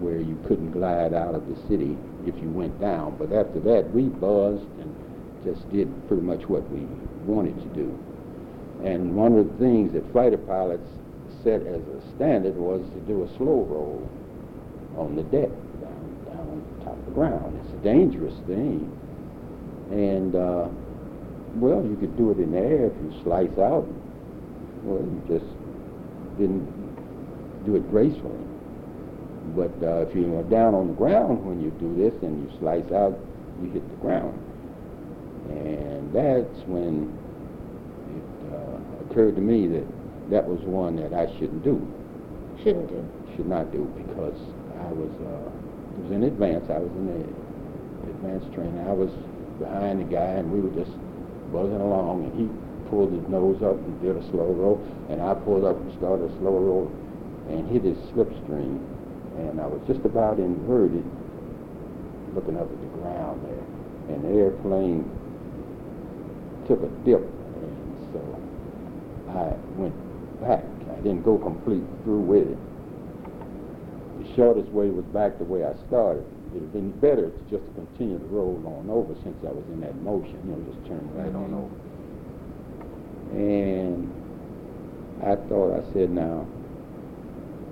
where you couldn't glide out of the city if you went down. But after that, we buzzed and just did pretty much what we wanted to do. And one of the things that fighter pilots set as a standard was to do a slow roll on the deck, down, down top of the ground. It's a dangerous thing. And, uh, well, you could do it in the air if you slice out. Well, you just didn't do it gracefully. But uh, if you are down on the ground when you do this and you slice out, you hit the ground. And that's when it uh, occurred to me that that was one that I shouldn't do, shouldn't do? should not do, because I was, uh, it was in advance. I was in the advanced training. I was behind the guy, and we were just buzzing along, and he pulled his nose up and did a slow roll, and I pulled up and started a slow roll and hit his slipstream. And I was just about inverted, looking up at the ground there, and the airplane took a dip, and so I went back. I didn't go complete through with it. The shortest way was back the way I started, it'd have been better to just continue to roll on over since I was in that motion, you know, just turn right on over. And I thought, I said, now,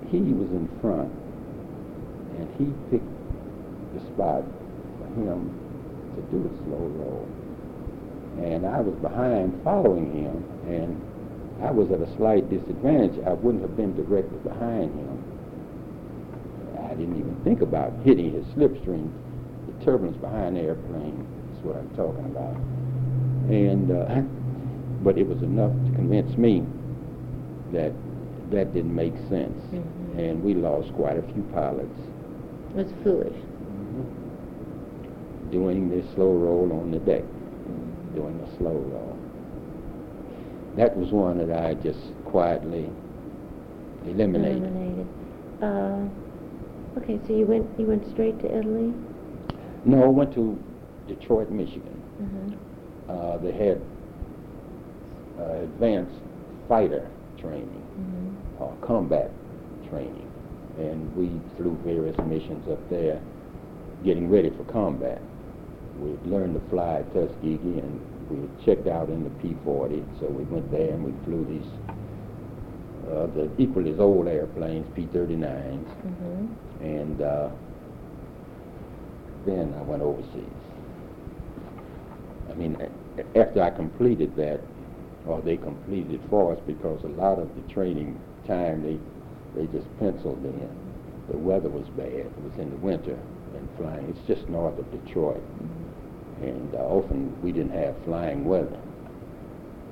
he was in front, and he picked the spot for him to do a slow roll. And I was behind following him, and I was at a slight disadvantage. I wouldn't have been directly behind him. I didn't even think about hitting his slipstream. The turbulence behind the airplane is what I'm talking about. And, uh, but it was enough to convince me that that didn't make sense. Mhm. And we lost quite a few pilots It was foolish. doing this slow roll on the deck, doing a slow roll. That was one that I just quietly eliminated. Eliminated. Uh, okay, so you went you went straight to Italy. No, I went to Detroit, Michigan. Mm-hmm. Uh, they had uh, advanced fighter training Mm-hmm. or combat training, and we flew various missions up there, getting ready for combat. We learned to fly Tuskegee, and we had checked out in the P-40, so we went there and we flew these uh, the equally as old airplanes, P-39s, Mm-hmm. and uh, then I went overseas. I mean, a- after I completed that, or they completed it for us, because a lot of the training time they they just penciled in. The weather was bad; it was in the winter, and flying. It's just north of Detroit, and uh, often we didn't have flying weather.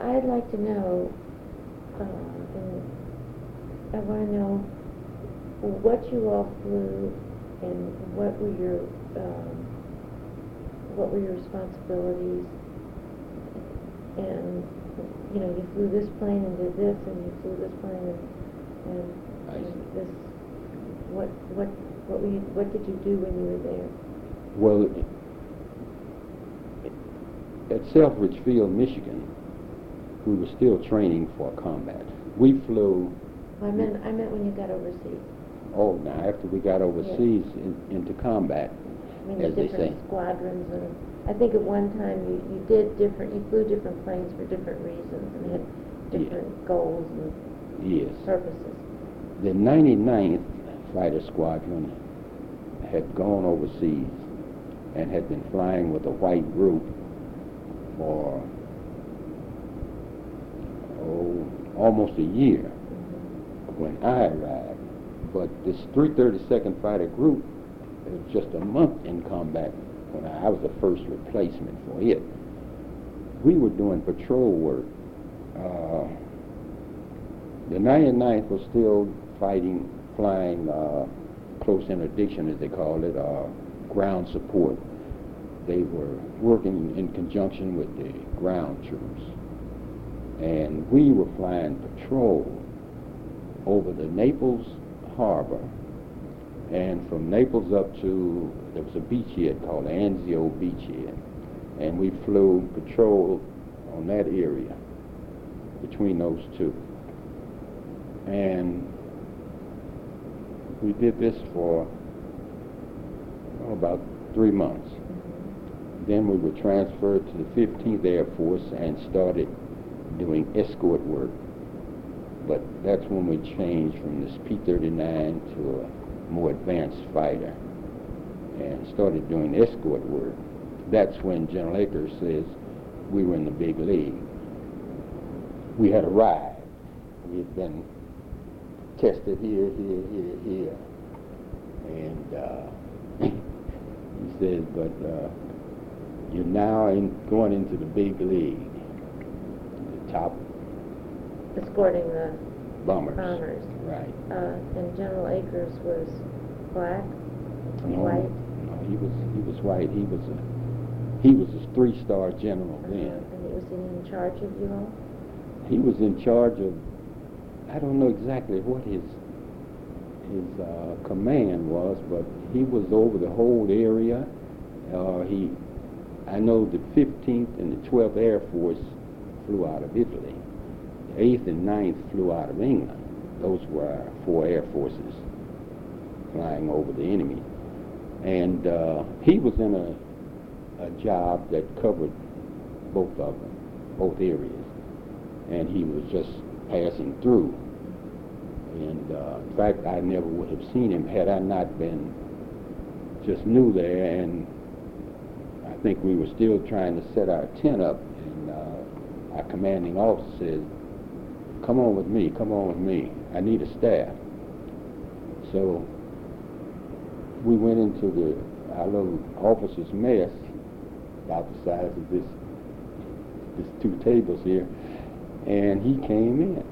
I'd like to know. Uh, I want to know what you all flew and what were your um, what were your responsibilities and you know you flew this plane and did this and you flew this plane and, and, and this what what what were you what did you do when you were there Well, at Selfridge Field, Michigan, we were still training for combat. We flew I meant I meant when you got overseas Oh, now after we got overseas in, into combat, I mean, as they say. different squadrons, and I think at one time you, you did different, you flew different planes for different reasons, and had Yeah. different goals and Yes. purposes. The 99th Fighter Squadron had gone overseas and had been flying with a white group for oh, almost a year when I arrived. But this 332nd Fighter Group was just a month in combat when I, I was the first replacement for it. We were doing patrol work. Uh, the 99th was still fighting, flying uh, close interdiction, as they call it, uh, ground support. They were working in conjunction with the ground troops. And we were flying patrol over the Naples Harbor. And from Naples up to, there was a beachhead called Anzio Beachhead. And we flew patrol on that area between those two. And we did this for oh, about three months. Then we were transferred to the 15th Air Force and started doing escort work. But that's when we changed from this P-39 to a more advanced fighter and started doing escort work. That's when General Eaker says we were in the big league. We had arrived. We had been tested here, here, here, here. And uh, [LAUGHS] he says, but uh, you're now in, going into the big league, the top Escorting the bombers. bombers. Right. Uh, and General Eaker was black, No, white. No, he was he was white. He was a he was a three-star general uh, then. and he was in charge of you all. He was in charge of I don't know exactly what his his uh, command was, but he was over the whole area. Uh, he I know the 15th and the 12th Air Force flew out of Italy. The 8th and 9th flew out of England. Those were our four air forces flying over the enemy. And uh, he was in a, a job that covered both of them, both areas. And he was just passing through. And uh, in fact, I never would have seen him had I not been just new there. And think we were still trying to set our tent up. And uh, our commanding officer said, come on with me, come on with me. I need a staff. So we went into the our little officer's mess, about the size of this this two tables here, and he came in,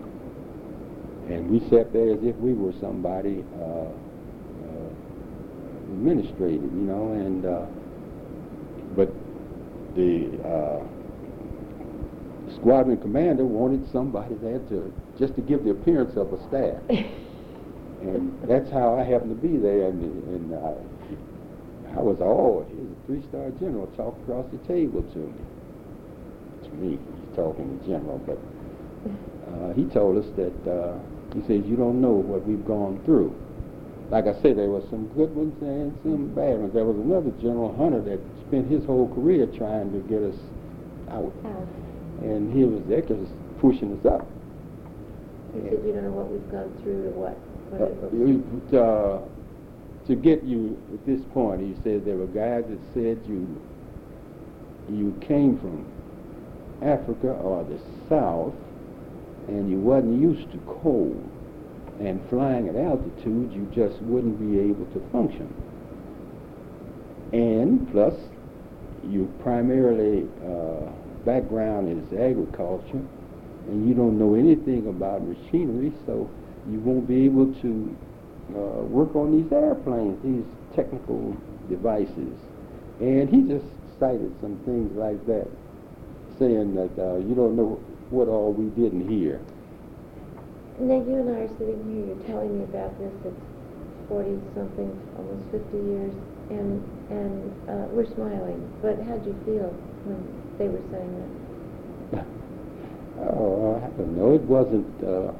and we sat there as if we were somebody uh, uh, administrative, you know, and uh, but the uh, squadron commander wanted somebody there to just to give the appearance of a staff. [LAUGHS] and that's how I happened to be there, and, and uh, I was awed. He was a three-star general talked across the table to me. To me, he's talking to general, but uh, he told us that uh, he says you don't know what we've gone through. Like I said, there was some good ones and some bad ones. There was another General Hunter that spent his whole career trying to get us out, How? and he was there just pushing us up. You said you don't know what we've gone through or what? what Uh, it uh, to get you at this point, he said there were guys that said you you came from Africa or the South, and you wasn't used to cold, and flying at altitude, you just wouldn't be able to function. And plus, you primarily uh, background is agriculture, and you don't know anything about machinery, so you won't be able to uh, work on these airplanes, these technical devices. And he just cited some things like that, saying that uh, you don't know what all we didn't hear. Now, you and I are sitting here, you're telling me about this, it's forty-something, almost fifty years, and, and, uh, we're smiling, but how'd you feel when they were saying that? Oh, I don't know. It wasn't. Uh,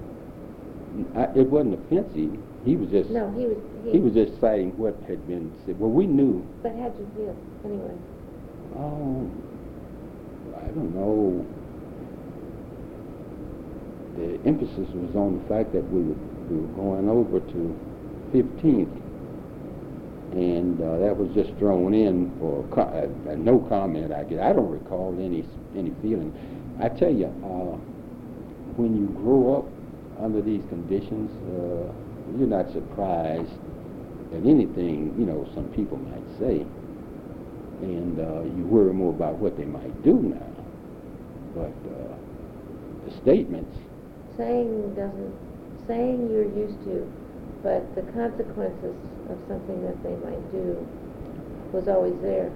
I, it wasn't offensive. He was just. No, he was, he. He was just citing what had been said. Well, we knew. But how'd you feel, anyway? Oh, I don't know. The emphasis was on the fact that we were, we were going over to 15th, and uh, that was just thrown in for co- uh, uh, no comment. I guess I don't recall any any feeling. I tell you, uh, when you grow up under these conditions, uh, you're not surprised at anything you know some people might say and you worry more about what they might do now. But the statements, Saying doesn't, saying you're used to, but the consequences of something that they might do was always there,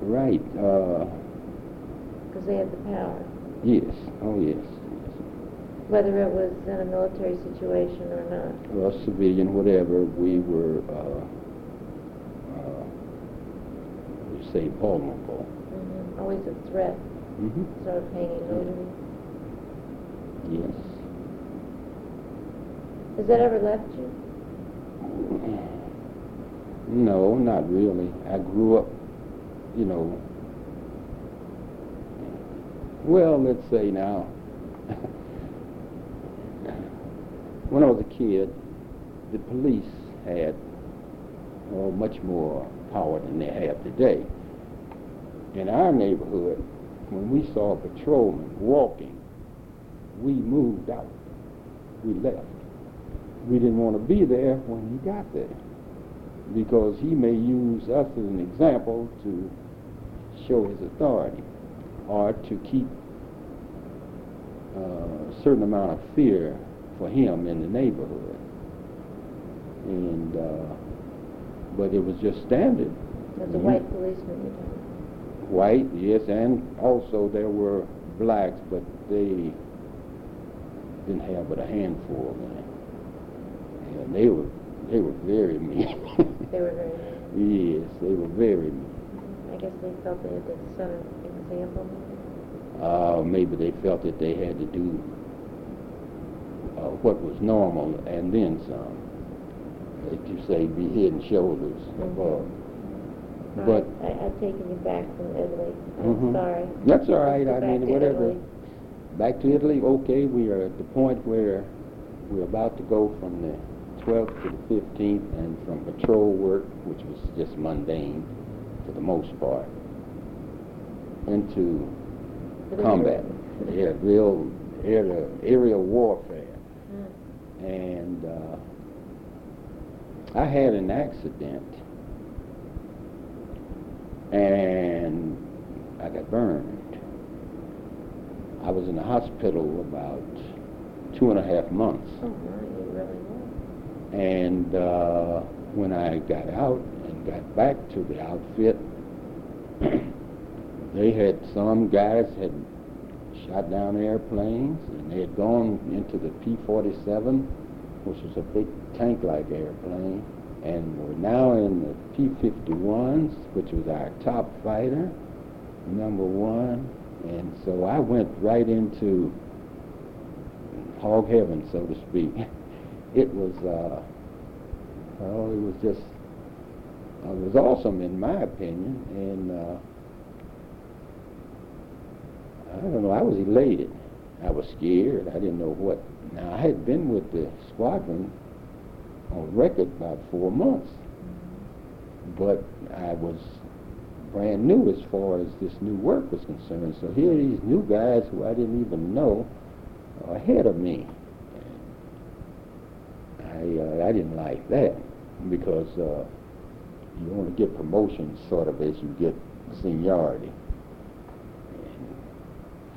right? Uh, because they had the power. yes, oh yes. whether it was in a military situation or not. Well, civilian, whatever, we were, uh, uh, we say vulnerable. hmm Always a threat, hmm sort of hanging over you. Yes. Has that ever left you? No, not really. I grew up, you know, well, let's say now, [LAUGHS] when I was a kid, the police had oh, much more power than they have today. In our neighborhood, when we saw a patrolman walking, we moved out. We left. We didn't want to be there when he got there because he may use us as an example to show his authority or to keep uh, a certain amount of fear for him in the neighborhood. And uh, but it was just standard. As a white policeman, you're talking. White, yes, and also there were blacks, but they didn't have but a handful of them. And they were they were very [LAUGHS] mean. They were very mean. yes, they were very mean. I guess they felt they had to set an example. Uh, maybe they felt that they had to do uh, what was normal and then some. Like you say, be head and shoulders above. But I, I've taken you back from Italy. Mhm. I'm sorry. That's all right. I mean, whatever. Italy. Back to Italy, okay, we are at the point where we're about to go from the 12th to the 15th and from patrol work, which was just mundane for the most part, into But it was combat. real. Yeah, real aerial, aerial warfare. Mm. And uh, I had an accident and I got burned. I was in the hospital about two and a half months. Oh, really. And uh, when I got out and got back to the outfit, [CLEARS THROAT] they had some guys had shot down airplanes, and they had gone into the P-47, which was a big tank-like airplane, and were now in the P-51s, which was our top fighter, number one. And so I went right into hog heaven, so to speak. [LAUGHS] It was, uh, well, it was just, uh, it was awesome in my opinion, and uh, I don't know, I was elated. I was scared. I didn't know what. Now, I had been with the squadron on record about four months, but I was brand new as far as this new work was concerned. So here are these new guys who I didn't even know ahead of me. I, didn't like that because uh, you only get promotions sort of as you get seniority.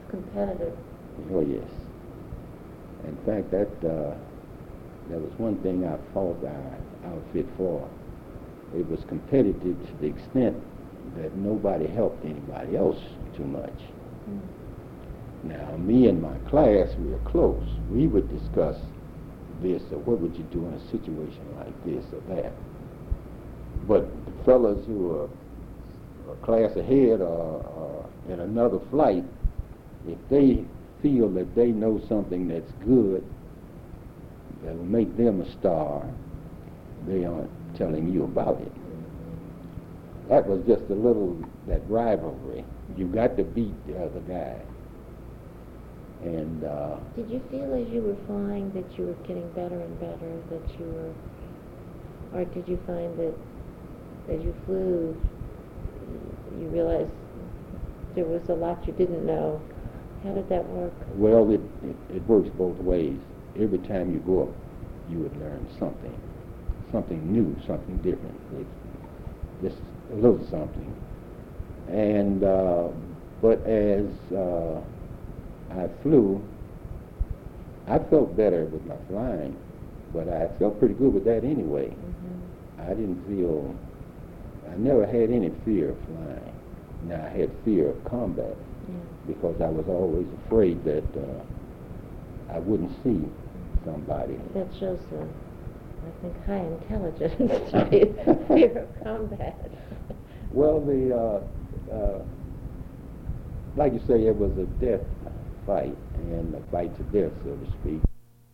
Competitive. Oh yes. In fact, that uh, that was one thing I fought our outfit for. It was competitive to the extent that nobody helped anybody else too much. Mm. Now, me and my class, we were close. We would discuss this or what would you do in a situation like this or that. But the fellas who are a class ahead or, or in another flight, if they feel that they know something that's good that will make them a star, they aren't telling you about it. That was just a little that rivalry. You got to beat the other guy. And uh, Did you feel as you were flying that you were getting better and better, that you were, or did you find that as you flew, you realized there was a lot you didn't know? How did that work? Well, it, it, it works both ways. Every time you go up, you would learn something, something new, something different, It's just a little something. And uh, but as uh, I flew, I felt better with my flying, but I felt pretty good with that anyway. Mm-hmm. I didn't feel, I never had any fear of flying. Now I had fear of combat Yeah. because I was always afraid that uh, I wouldn't see somebody. That shows, uh, I think, high intelligence, [LAUGHS] right? fear of combat. Well, the uh, uh, like you say, it was a death fight and a fight to death, so to speak.